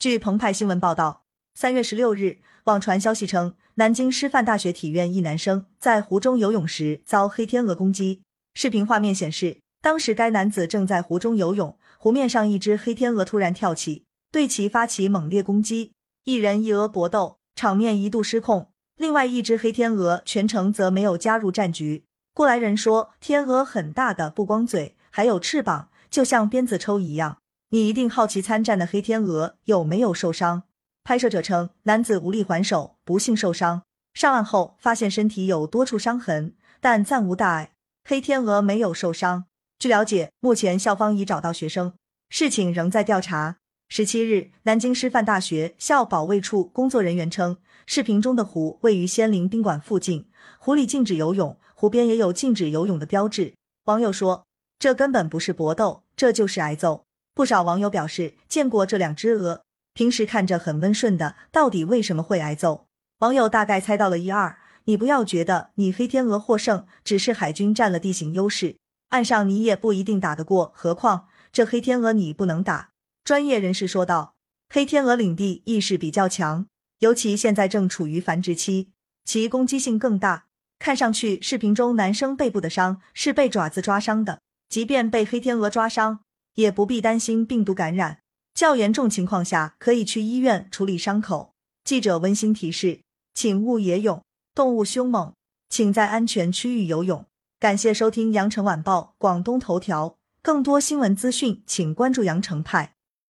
据澎湃新闻报道，三月十六日，网传消息称，南京师范大学体院一男生在湖中游泳时遭黑天鹅攻击。视频画面显示，当时该男子正在湖中游泳，湖面上一只黑天鹅突然跳起，对其发起猛烈攻击，一人一鹅搏斗，场面一度失控。另外一只黑天鹅全程则没有加入战局。过来人说，天鹅很大的，不光嘴，还有翅膀，就像鞭子抽一样。你一定好奇参战的黑天鹅有没有受伤？拍摄者称，男子无力还手，不幸受伤。上岸后发现身体有多处伤痕，但暂无大碍。黑天鹅没有受伤。据了解，目前校方已找到学生，事情仍在调查。十七日，南京师范大学校保卫处工作人员称，视频中的湖位于仙林宾馆附近，湖里禁止游泳，湖边也有禁止游泳的标志。网友说，这根本不是搏斗，这就是挨揍。不少网友表示见过这两只鹅，平时看着很温顺的，到底为什么会挨揍？网友大概猜到了一二。你不要觉得你黑天鹅获胜，只是海军占了地形优势，岸上你也不一定打得过。何况这黑天鹅你不能打。专业人士说道，黑天鹅领地意识比较强，尤其现在正处于繁殖期，其攻击性更大。看上去视频中男生背部的伤是被爪子抓伤的，即便被黑天鹅抓伤。也不必担心病毒感染，较严重情况下可以去医院处理伤口。记者温馨提示，请勿野泳，动物凶猛，请在安全区域游泳。感谢收听羊城晚报广东头条，更多新闻资讯，请关注羊城派。